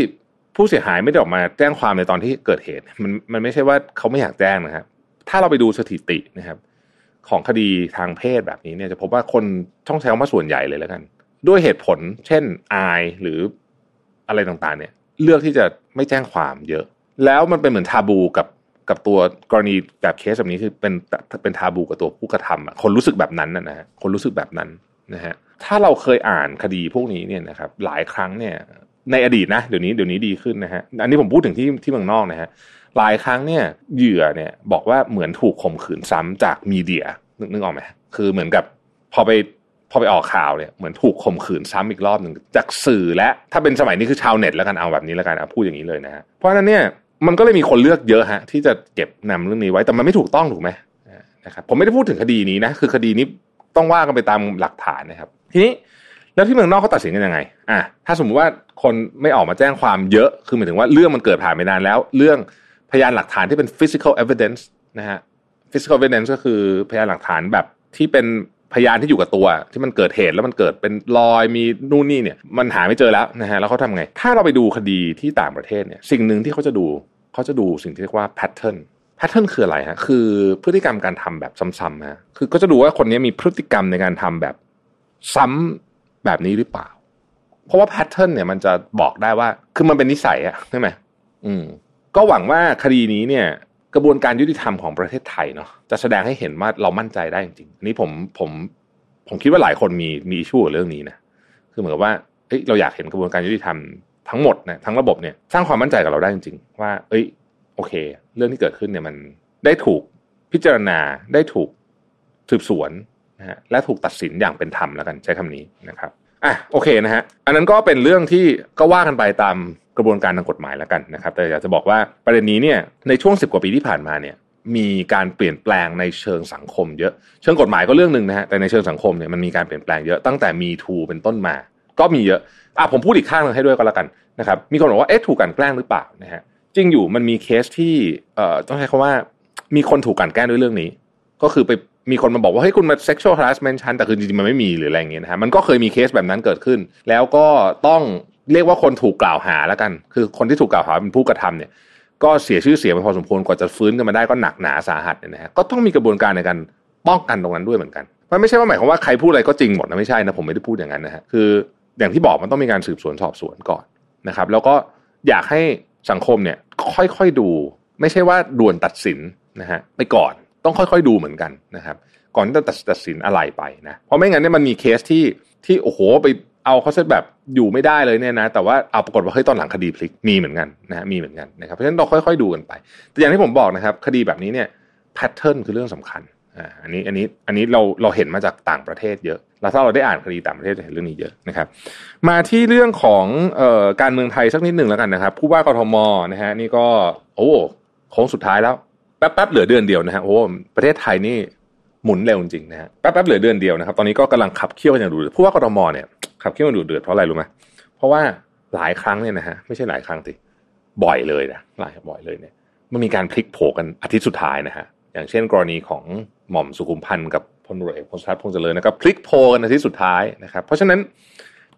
ผู้เสียหายไม่ได้ออกมาแจ้งความในตอนที่เกิดเหตุ มันมันไม่ใช่ว่าเขาไม่อยากแจ้งนะครับถ้าเราไปดูสถิตินะครับ ของคดีทางเพศแบบนี้เนี่ยจะพบว่าคนช่องใช้คำว่าส่วนใหญ่เลยแล้วกัน ด้วยเหตุผล เช่นอายหรืออะไรต่างๆ เนี่ย เลือกที่จะไม่แจ้งความเยอะ แล้วมันเป็นเหมือนทาบูกับ กับตัวกรณีแบบเคสแบบนี้คือเป็นเป็นทาบูกับตัวผู้กระทำอะคนรู้สึกแบบนั้นนะฮะคนรู้สึกแบบนั้นนะฮะถ้าเราเคยอ่านคดีพวกนี้เนี่ยนะครับหลายครั้งเนี่ยในอดีตนะเดี๋ยวนี้เดี๋ยวนี้ดีขึ้นนะฮะอันนี้ผมพูดถึงที่ที่เมืองนอกนะฮะหลายครั้งเนี่ยเหยื่อเนี่ยบอกว่าเหมือนถูกข่มขืนซ้ำจากมีเดียนึกนึกออกไหมคือเหมือนกับพอไปพอไปออกข่าวเนี่ยเหมือนถูกข่มขืนซ้ำอีกรอบหนึ่งจากสื่อและถ้าเป็นสมัยนี้คือชาวเน็ตแล้วกันเอาแบบนี้แล้วกันเอาพูดอย่างนี้เลยนะฮะเพราะฉะนั้นเนี่ย มันก็เลยมีคนเลือกเยอะฮะ ที่จะเก็บนำเรื่องนี้ไว้แต่มันไม่ถูกต้องถูกไหมนะครับผมไม่ได้พูดถึงคดีนี้นะคือคดีนี้ต้องว่ากันไปตามหลักฐานนะครับ ทีนี้แล้วที่เมืองนอกเขาตัดสินกันยังไงอะถ้าสมมติว่าคนไม่ออกมาแจ้งความเยอะคือหมายถึงว่าเรื่องมันเกิดผ่านไปนานแล้ว เรื่องพยานหลักฐานที่เป็น physical evidence นะฮะ physical evidence ก็คือพยานหลักฐานแบบที่เป็น พยานที่อยู่กับตัว ที่มันเกิดเหตุแล้วมันเกิดเป็นรอยมีนู่นนี่เนี่ย มันหาไม่เจอแล้วนะฮะแล้วเขาทำไง ถ้าเราไปดูคดีที่ต่างประเทศเนี่ยสิ่งหนึ่งที่เขาจะดูเขาจะดูสิ่งที่เรียกว่า pattern pattern คืออะไรฮะคือพฤติกรรมการทำแบบซ้ำๆฮะคือก็จะดูว่าคนนี้มีพฤติกรรมในการทำแบบซ้ำแบบนี้หรือเปล่า เพราะว่า pattern เนี่ยมันจะบอกได้ว่าคือมันเป็นนิสัยอะใช่ไหมอืมก็หวังว่าคดีนี้เนี่ย กระบวนการยุติธรรมของประเทศไทยเนาะจะแสดงให้เห็นว่าเรามั่นใจได้จริงๆอันนี้ผมผมผมคิดว่าหลายคนมีมีอิชูกับเรื่องนี้นะคือเหมือนกับว่าเฮ้ยเราอยากเห็นกระบวนการยุติธรรมทั้งหมดนะทั้งระบบเนี่ยสร้างความมั่นใจกับเราได้จริงๆ ว่า เอ้ย โอเค เรื่องที่เกิดขึ้นเนี่ยมันได้ถูกพิจารณาได้ถูกสืบสวนนะฮะและถูกตัดสินอย่างเป็นธรรมแล้วกันใช้คำนี้นะครับ อะโอเคนะฮะอันนั้นก็เป็นเรื่องที่ก็ว่ากันไปตามกระบวนการทางกฎหมายแล้วกันนะครับ แต่อยากจะบอกว่าประเด็นนี้เนี่ยในช่วงสิบกว่าปีที่ผ่านมาเนี่ยมีการเปลี่ยนแปลงในเชิงสังคมเยอะ เชิงกฎหมายก็เรื่องหนึ่งนะฮะแต่ในเชิงสังคมเนี่ยมันมีการเปลี่ยนแปลงเยอะตั้งแต่มีทูเป็นต้นมา ก็มีเยอะอะผมพูดอีกข้างหนึงให้ด้วยก็แล้วกันนะครับมีคนบอกว่าเอ๊ะถูกกลันแกล้งหรือเปล่านะฮะจริงอยู่มันมีเคสที่เอ่อต้องใช้คำว่ามีคนถูกกลันแกล้งด้วยเรื่องนี้ ก็คือไป มีคนมาบอกว่าเฮ้ยคุณมา sexual harassment ฉันแต่คือจริงๆมันไม่มีหรืออะไรอย่างเงี้ยนะฮะมันก็เคยมีเคสแบบนั้นเกิดขึ้น แล้วก็ต้องเรียกว่าคนถูกกล่าวหาแล้วกัน คือคนที่ถูกกล่าวหาเป็นผู้กระทำเนี่ยก็เสียชื่อเสียงไปพอสมควรกว่าจะฟื้นกันมาได้ก็หนักหนาสาหัสเนี่ยนะฮะก็ต้องมีกระบวนการในการป้องกันตรงนั้นด้วยเหมือนกันมันไม่ใช่ว่าหมายความว่าใครพูดอะไรก็จริงหมดนะไม่ใช่นะผมไม่ได้พูดอย่างนั้นนะฮะคืออย่างที่บอกมันต้องมีการสืบสวนสอบสวนก่อนนะครับ แล้วก็อยากให้สังคมเนี่ยค่อยๆดู ไม่ใช่ว่าด่วนตัดสินนะฮะไปก่อน ต้องค่อยๆดูเหมือนกันนะครับ ก่อนที่จะตัดสินอะไรไปนะเพราะไม่งั้นเนี่ยมันมีเคสที่ที่โอ้โหไปเอาเขาเซตแบบอยู่ไม่ได้เลยเนี่ยนะ แต่ว่าเอาปรากฏว่าเฮ้ยตอนหลังคดีพลิกมีเหมือนกันนะฮะมีเหมือนกันนะครับเพราะฉะนั้นเราค่อยๆดูกันไป แต่อย่างที่ผมบอกนะครับ คดีแบบนี้เนี่ยแพทเทิร์นคือเรื่องสำคัญอ่าอันนี้อันนี้อันนี้เราเราเห็นมาจากต่างประเทศเยอะแล้วถ้าเราได้อ่านคดีต่างประเทศจะเห็นเรื่องนี้เยอะนะครับ มาที่เรื่องของเอ่อการเมืองไทยสักนิดหนึ่งแล้วกันนะครับ ผู้ว่ากทมนะฮะนี่ก็โอ้โค้งสุดท้ายแล้ว แป๊บๆเหลือเดือนเดียวนะฮะโอ้ประเทศไทยนี่หมุนเร็วจริงนะฮะแป๊บๆเหลือเดือนเดียวนะครับ ตอนนี้ก็กำลังขับเคี่ยวกันอย่างดูเดือดผู้ว่ากทมเนี่ยขับเคี่ยวกันดูเดือดเพราะอะไรรู้ไหมเพราะว่าหลายครั้งเนี่ยนะฮะไม่ใช่หลายครั้งสิบ่อยเลยนะหลายบ่อยเลยเนี่ย มันมีการพลิกโผกันอาทิตย์สุดท้ายนะฮะอย่างเช่น กรณีของหม่อมสุขุมพันธ์กับพลตำรวจเอกพงศธรพงษ์เจริญนะครับพลิกโผกันอาทิตย์สุดท้ายนะครับ เพราะฉะนั้น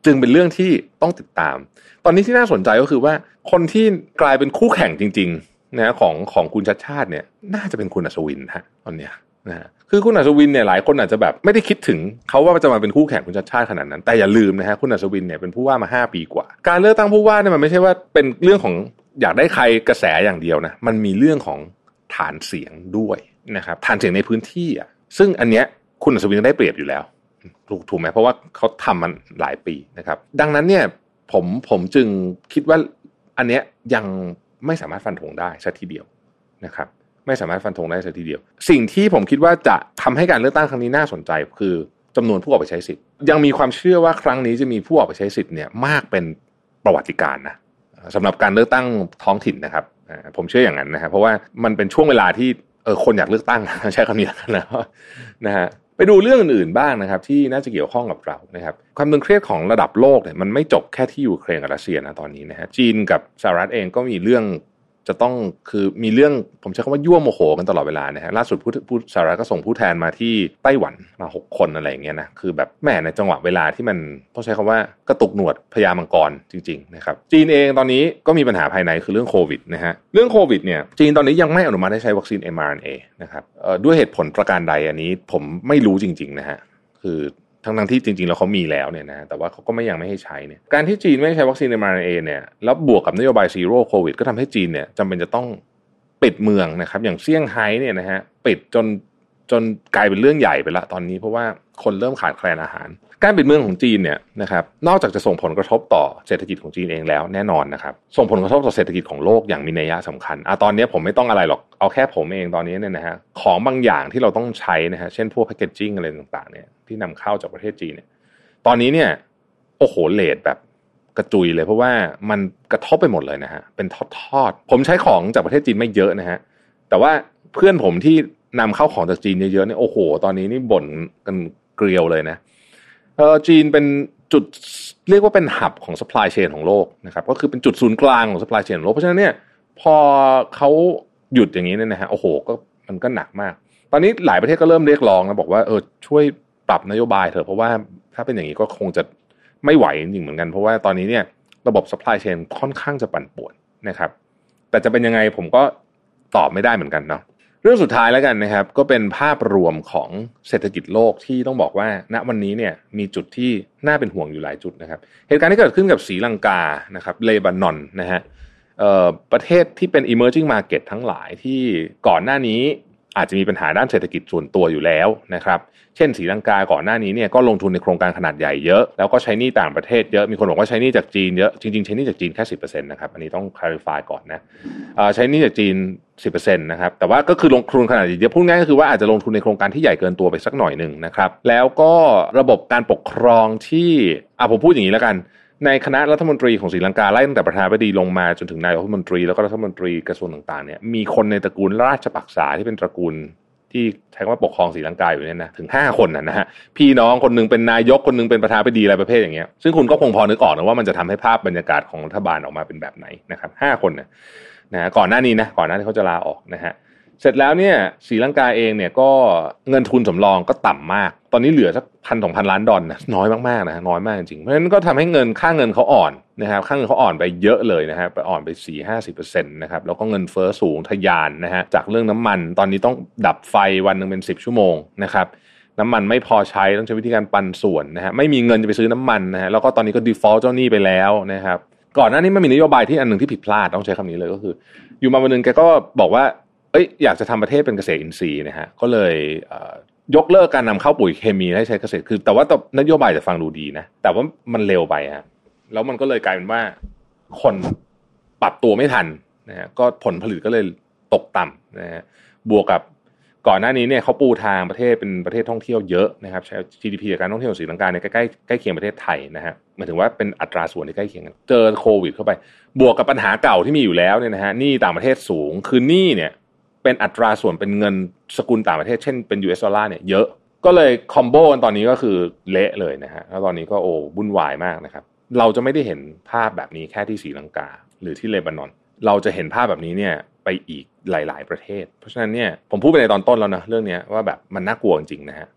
จึงเป็นเรื่องที่ต้องติดตาม ตอนนี้ที่น่าสนใจก็คือว่าคนที่กลายเป็นคู่แข่งจริง นะของของคุณชัดชาติเนี่ย น่าจะเป็นคุณอัศวินฮะตอนเนี้ยนะฮะคือคุณอัศวินเนี่ยหลายคนอาจจะแบบไม่ได้คิดถึงเขาว่าจะมาเป็นคู่แข่งคุณชัดชาติขนาดนั้น แต่อย่าลืมนะฮะคุณอัศวินเนี่ยเป็นผู้ว่ามาห้าปีกว่า การเลือกตั้งผู้ว่าเนี่ยมันไม่ใช่ว่าเป็นเรื่องของอยากได้ใครกระแสอย่างเดียวนะมันมีเรื่องของฐานเสียงด้วยนะครับฐานเสียงในพื้นที่อะซึ่งอันเนี้ยคุณอัศวินได้เปรียบอยู่แล้วถูกถูกไหมเพราะว่าเขาทำมันหลายปีนะครับ ดังนั้นเนี่ยผมผมจึงคิดว่าอันเนี้ยยัง ไม่สามารถฟันธงได้สัทีเดียวนะครับ ไม่สามารถฟันธงได้สัทีเดียว สิ่งที่ผมคิดว่าจะทำให้การเลือกตั้งครั้งนี้น่าสนใจ คือจำนวนผู้ออกไปใช้สิทธิ์ ยังมีความเชื่อว่าครั้งนี้จะมีผู้ออกไปใช้สิทธิ์เนี่ยมากเป็นประวัติการณ์นะสำหรับการเลือกตั้งท้องถิ่นนะครับผมเชื่ออย่างนั้นนะครับเพราะว่ามันเป็นช่วงเวลาที่เออคนอยากเลือกตั้งใช้คำนี้แล้วนะนะฮะ ไปดูเรื่องอื่นๆบ้างนะครับ ที่น่าจะเกี่ยวข้องกับเรานะครับ ความตึงเครียดของระดับโลกเนี่ยมันไม่จบแค่ที่ยูเครนกับรัสเซียนะตอนนี้นะฮะจีนกับสหรัฐเองก็มีเรื่อง จะต้องคือมีเรื่องผมใช้คำว่ายั่วโมโหกันตลอดเวลานะฮะล่าสุดผู้ผู้สหรัฐก็ส่งผู้แทนมาที่ไต้หวันมาหกคนอะไรอย่างเงี้ยนะคือแบบแหมในจังหวะเวลาที่มันต้องใช้คำว่ากระตุกหนวดพญามังกรจริงๆนะครับจีนเองตอนนี้ก็มีปัญหาภายในคือเรื่องโควิดนะฮะเรื่องโควิดเนี่ยจีนตอนนี้ยังไม่อนุมัติให้ใช้วัคซีน mRNA นะครับด้วยเหตุผลประการใดอันนี้ผมไม่รู้จริงๆนะฮะคือ ทั้งทั้งที่จริงๆ แล้วเขามีแล้วเนี่ยนะแต่ว่าเขาก็ไม่ยังไม่ให้ใช้เนี่ยการที่จีนไม่ใช้วัคซีนในมาเนี่ยแล้วบวกกับนโยบาย zero โควิดก็ทำให้จีนเนี่ยจำเป็นจะต้องปิดเมืองนะครับ อย่างเซี่ยงไฮ้เนี่ยนะฮะปิดจนจนกลายเป็นเรื่องใหญ่ไปละตอนนี้เพราะว่า คนเริ่มขาดแคลนอาหาร การปิดเมืองของจีนเนี่ยนะครับนอกจากจะส่งผลกระทบต่อเศรษฐกิจของจีนเองแล้วแน่นอนนะครับส่งผลกระทบต่อเศรษฐกิจของโลกอย่างมีนัยยะสำคัญอะตอนนี้ผมไม่ต้องอะไรหรอกเอาแค่ผมเองตอนนี้เนี่ยนะฮะของบางอย่างที่เราต้องใช้นะฮะเช่นพวกแพคเกจจิ้งอะไรต่างๆเนี่ยที่นำเข้าจากประเทศจีนเนี่ยตอนนี้เนี่ยโอ้โหเลทแบบกระจุยเลยเพราะว่ามันกระทบไปหมดเลยนะฮะเป็นทอดๆผมใช้ของจากประเทศจีนไม่เยอะนะฮะแต่ว่าเพื่อนผมที่นำเข้าของจากจีนเยอะๆเนี่ยโอ้โห ตอนนี้นี่บ่นกัน เกลียวเลยนะเออจีนเป็นจุดเรียกว่าเป็นหับของ supply chain ของโลกนะครับก็คือเป็นจุดศูนย์กลางของ supply chain ของโลกเพราะฉะนั้นเนี่ยพอเขาหยุดอย่างนี้เนี่ยนะฮะโอ้โหก็มันก็หนักมาก ตอนนี้หลายประเทศก็เริ่มเรียกร้องนะบอกว่าเออช่วยปรับนโยบายเถอะเพราะว่าถ้าเป็นอย่างนี้ก็คงจะไม่ไหวจริงเหมือนกัน เพราะว่าตอนนี้เนี่ยระบบ supply chain ค่อนข้างจะปั่นป่วนนะครับ แต่จะเป็นยังไงผมก็ตอบไม่ได้เหมือนกันเนาะ เรื่องสุดท้ายแล้วกันนะครับ ก็เป็นภาพรวมของเศรษฐกิจโลกที่ต้องบอกว่า ณวันนี้เนี่ยมีจุดที่น่าเป็นห่วงอยู่หลายจุดนะครับ เหตุการณ์ที่เกิดขึ้นกับศรีลังกานะครับเลบานอนนะฮะประเทศที่เป็น emerging market ทั้งหลายที่ก่อนหน้านี้ อาจจะมีปัญหาด้านเศรษฐกิจส่วนตัวอยู่แล้วนะครับ เช่นศรีลังกาก่อนหน้านี้เนี่ยก็ลงทุนในโครงการขนาดใหญ่เยอะ แล้วก็ใช้หนี้ต่างประเทศเยอะ มีคนบอกว่าใช้หนี้จากจีนเยอะ จริงๆ ใช้หนี้จากจีนแค่สินะครับ อันนี้ต้อง clarify ก่อนนะอ่อใช้หนี้จากจีน 10%นะครับ แต่ว่าก็คือลงทุนขนาดใหญ่เยอะพูดง่ายก็คือว่าอาจจะลงทุนในโครงการที่ใหญ่เกินตัวไปสักหน่อยหนึ่งนะครับ แล้วก็ระบบการปกครองที่อะผมพูดอย่างนี้แล้วกัน ในคณะรัฐมนตรีของศรีลังกาไล่ตั้งแต่ประธานาธิบดีลงมาจนถึงนายรัฐมนตรีแล้วก็รัฐมนตรีกระทรวงต่างๆเนี่ยมีคนในตระกูลราชปักษาที่เป็นตระกูลที่ใช้คำว่าปกครองศรีลังกาอยู่เนี่ยนะถึงห้าคนนะนะฮะพี่น้องคนหนึงเป็นนายกคนหนึงเป็นประธานาธิบดีอะไรประเภทอย่างเงี้ยซึ่งคุณก็คงพอนึกออกนะว่ามันจะทำให้ภาพบรรยากาศของรัฐบาลออกมาเป็นแบบไหนนะครับห้าคนนะนะก่อนหน้านี้นะก่อนหน้าที่เขาจะลาออกนะฮะ เสร็จแล้วเนี่ยศรีลังกาเองเนี่ยก็เงินทุนสำรองก็ต่ำมาก ตอนนี้เหลือสักพันสองพันล้านดอลนะน้อยมากๆนะน้อยมากจริงเพราะฉะนั้นก็ทำให้เงินค่าเงินเขาอ่อนนะครับค่าเงินเขาอ่อนไปเยอะเลยนะครับไปอ่อนไปสี่ห้าสิบเปอร์เซ็นต์นะครับแล้วก็เงินเฟ้อสูงทะยานนะฮะจากเรื่องน้ำมันตอนนี้ต้องดับไฟวันหนึ่งเป็นสิบชั่วโมงนะครับน้ำมันไม่พอใช้ต้องใช้วิธีการปันส่วนนะฮะไม่มีเงินจะไปซื้อน้ำมันนะฮะแล้วก็ตอนนี้ก็ default เจ้าหนี้ไปแล้วนะครับก่อนหน้านี้มันมีนโยบายที่อันหนึ่งที่ผิดพลาดต้องใช้คำนี้เลยก็คือ อยู่มาวันหนึงแกก็บอกว่า เอ้ยอยากจะทำประเทศเป็นเกษตรอินทรีย์นะฮะก็เลยเยกเลิกการนำเข้าปุ๋ยเคมีให้ใช้เกษตรคือ แต่ว่าตนโยบายจะฟังดูดีนะแต่ว่ามันเร็วไปฮะแล้วมันก็เลยกลายเป็นว่าคนปรับตัวไม่ทันนะฮะก็ผลผลิตก็เลยตกต่ำนะฮะบวกกับก่อนหน้านี้เนี่ยเขาปูทางประเทศเป็นประเทศท่องเที่ยวเยอะนะครับใช้ GDP จากการท่องเที่ยวของศรีลังกาเนี่ยใกล้ใกล้เคียงประเทศไทยนะฮะหมายถึงว่าเป็นอัตราส่วนที่ใกล้เคียงกันเจอโควิด เข้าไป บวกกับปัญหาเก่าที่มีอยู่แล้วเนี่ยนะฮะหนี้ต่างประเทศสูงคือหนี้เนี่ย เป็นอัตราส่วนเป็นเงินสกุลต่างประเทศเช่นเป็น US ดอลลาร์เนี่ยเยอะก็เลยคอมโบกันตอนนี้ก็คือเละเลยนะฮะแล้วตอนนี้ก็โอ้วุ่นวายมากนะครับ เราจะไม่ได้เห็นภาพแบบนี้แค่ที่ศรีลังกา หรือที่เลบานอน เราจะเห็นภาพแบบนี้เนี่ยไปอีกหลาย ๆ ประเทศ เพราะฉะนั้นเนี่ยผมพูดไปในตอนต้นแล้วนะเรื่องนี้ว่าแบบมันน่ากลัวจริงๆนะฮะ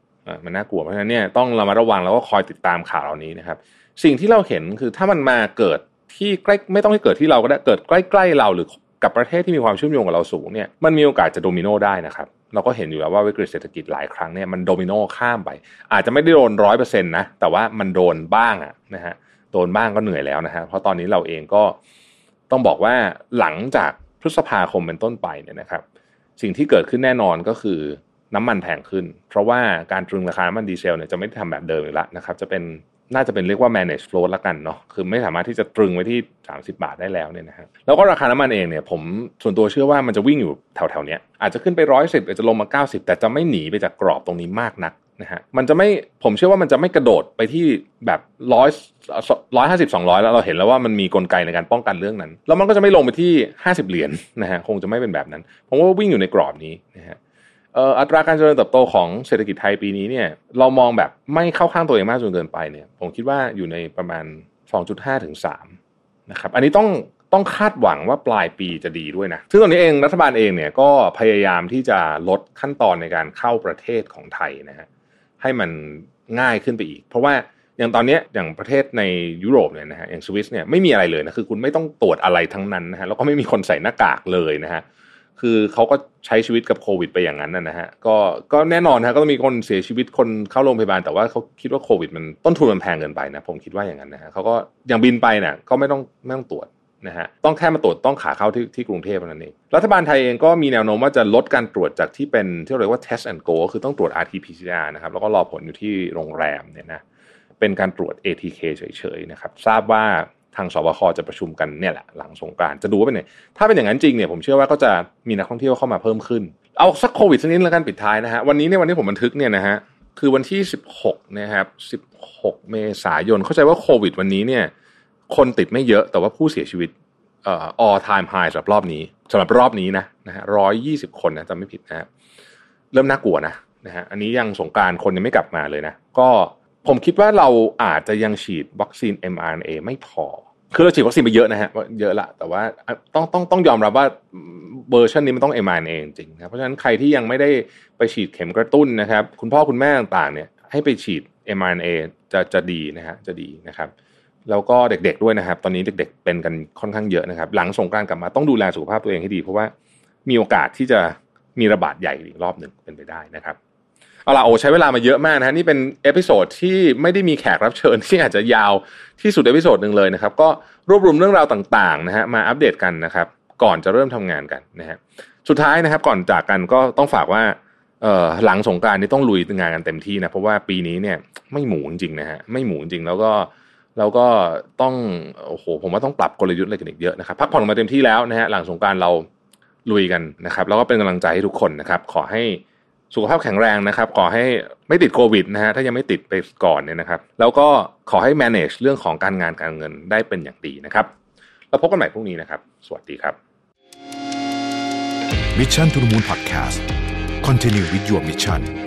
มันน่ากลัวเพราะฉะนั้นเนี่ยต้องเรามาระวังแล้วก็คอยติดตามข่าวเหล่านี้นะครับ สิ่งที่เราเห็นคือถ้ามันมาเกิดที่ใกล้ไม่ต้องให้เกิดที่เราก็ได้เกิดใกล้ ๆ เราหรือ กับประเทศที่มีความเชื่อมโยงกับเราสูงเนี่ยมันมีโอกาสจะโดมิโนได้นะครับเราก็เห็นอยู่แล้วว่าวิกฤตเศรษฐกิจหลายครั้งเนี่ยมันโดมิโนข้ามไป อาจจะไม่ได้โดนร้อยเปอร์เซ็นต์นะแต่ว่ามันโดนบ้างอะนะฮะโดนบ้างก็เหนื่อยแล้วนะฮะเพราะตอนนี้เราเองก็ต้องบอกว่าหลังจากพฤษภาคมเป็นต้นไปเนี่ยนะครับ สิ่งที่เกิดขึ้นแน่นอนก็คือน้ำมันแพงขึ้น เพราะว่าการตรึงราคาน้ำมันดีเซลเนี่ยจะไม่ทำแบบเดิมอีกแล้วนะครับ จะเป็น น่าจะเป็นเรียกว่า manage flow ละกันเนาะคือไม่สามารถที่จะตรึงไว้ที่ 30 บาทได้แล้วเนี่ยนะฮะแล้วก็ราคาน้ำมันเองเนี่ยผมส่วนตัวเชื่อว่ามันจะวิ่งอยู่แถวๆเนี้ยอาจจะขึ้นไปร้อยสิบอาจจะลงมา 90 แต่จะไม่หนีไปจากกรอบตรงนี้มากนักนะฮะมันจะไม่ผมเชื่อว่ามันจะไม่กระโดดไปที่แบบร้อยร้อยห้าสิบสองร้อยแล้วเราเห็นแล้วว่ามันมีกลไกในการป้องกันเรื่องนั้น แล้วมันก็จะไม่ลงไปที่ห้าสิบเหรียญนะฮะคงจะไม่เป็นแบบนั้น ผมว่าวิ่งอยู่ในกรอบนี้นะฮะ อัตราการเจริญเติบโตของเศรษฐกิจไทยปีนี้เนี่ยเรามองแบบไม่เข้าข้างตัวเองมากจนเกินไปเนี่ยผมคิดว่าอยู่ในประมาณ 2.5ถึง3นะครับอันนี้ต้องต้องคาดหวังว่าปลายปีจะดีด้วยนะซึ่งตอนนี้เองรัฐบาลเองเนี่ยก็พยายามที่จะลดขั้นตอนในการเข้าประเทศของไทยนะฮะให้มันง่ายขึ้นไปอีก เพราะว่าอย่างตอนนี้อย่างประเทศในยุโรปเนี่ยนะฮะอย่างสวิสเนี่ยไม่มีอะไรเลยนะคือคุณไม่ต้องตรวจอะไรทั้งนั้นนะฮะแล้วก็ไม่มีคนใส่หน้ากากเลยนะฮะ คือเขาก็ใช้ชีวิตกับโควิดไปอย่างนั้นนะนะฮะก็ก็แน่นอนนะก็ต้องมีคนเสียชีวิตคนเข้าโรงพยาบาล แต่ว่าเขาคิดว่าโควิด มันต้นทุนมันแพงเกินไปนะผมคิดว่าอย่างนั้นนะฮะเขาก็อย่างบินไปเนี่ยก็ไม่ต้องไม่ต้องตรวจนะฮะต้องแค่มาตรวจต้องขาเข้าที่ที่กรุงเทพเท่านั้นเองรัฐบาลไทยเองก็มีแนวโน้มว่าจะลดการตรวจจากที่เป็นที่เรียกว่า test and go ก็คือต้องตรวจ RT-PCR นะครับแล้วก็รอผลอยู่ที่โรงแรมเนี่ยนะเป็นการตรวจ ATK เฉยๆนะครับทราบว่า ทางสบคจะประชุมกันเนี่ยแหละหลังสงกานต์จะดูว่าเป็นไงถ้าเป็นอย่างนั้นจริงเนี่ยผมเชื่อว่าก็จะมีนักท่องเที่ยวเข้ามาเพิ่มขึ้น เอาสักโควิดสักนิดแล้วกันปิดท้ายนะฮะวันนี้เนี่ยวันที่ผมบันทึกเนี่ยนะฮะคือวันที่ 16นะครับ16 เมษายนเข้าใจว่าโควิด วันนี้เนี่ย คนติดไม่เยอะแต่ว่าผู้เสียชีวิตเอ่อ all time high สำหรับรอบนี้สำหรับรอบนี้นะนะฮะร้อยยี่สิบคนนะจำไม่ผิดนะฮะเริ่มน่ากลัวนะนะฮะอันนี้ยังสงการคนยังไม่กลับมาเลยนะ ก็ ผมคิดว่าเราอาจจะยังฉีดวัคซีน mRNA ไม่พอ คือเราฉีดวัคซีนไปเยอะนะฮะเยอะละ แต่ว่าต้องต้องต้องยอมรับว่าเวอร์ชันนี้มันต้อง mRNA จริงนะเพราะฉะนั้นใครที่ยังไม่ได้ไปฉีดเข็มกระตุ้นนะครับ คุณพ่อคุณแม่ต่างๆเนี่ยให้ไปฉีด mRNA จะจะดีนะฮะจะดีนะครับแล้วก็เด็กๆด้วยนะครับ ตอนนี้เด็กๆเป็นกันค่อนข้างเยอะนะครับ หลังสงกรานต์กลับมาต้องดูแลสุขภาพตัวเองให้ดี เพราะว่ามีโอกาสที่จะมีระบาดใหญ่อีกรอบหนึ่งเป็นไปได้นะครับ เอาละโอ้ใช้เวลามาเยอะมากนะฮะนี่เป็น episode ที่ไม่ได้มีแขกรับเชิญที่อาจจะยาวที่สุด episode หนึ่งเลยนะครับ ก็รวบรวมเรื่องราวต่างๆนะฮะมาอัปเดตกันนะครับ ก่อนจะเริ่มทำงานกันนะฮะสุดท้ายนะครับ ก่อนจากกันก็ต้องฝากว่าเอ่อหลังสงการนี่ต้องลุยงานกันเต็มที่นะเพราะว่าปีนี้เนี่ยไม่หมูจริงๆนะฮะไม่หมูจริงแล้วก็เราก็ต้องโอ้โหผมว่าต้องปรับกลยุทธ์อะไรกันอีกเยอะนะครับพักผ่อนมาเต็มที่แล้วนะฮะหลังสงการเราลุยกันนะครับ แล้วก็เป็นกำลังใจให้ทุกคนนะครับ ขอให้ สุขภาพแข็งแรงนะครับ ขอให้ไม่ติดโควิดนะฮะถ้ายังไม่ติดไปก่อนเนี่ยนะครับ แล้วก็ขอให้ manage เรื่องของการงานการเงินได้เป็นอย่างดีนะครับแล้วพบกันใหม่พรุ่งนี้นะครับ สวัสดีครับ Mission to the Moon Podcast Continue with your mission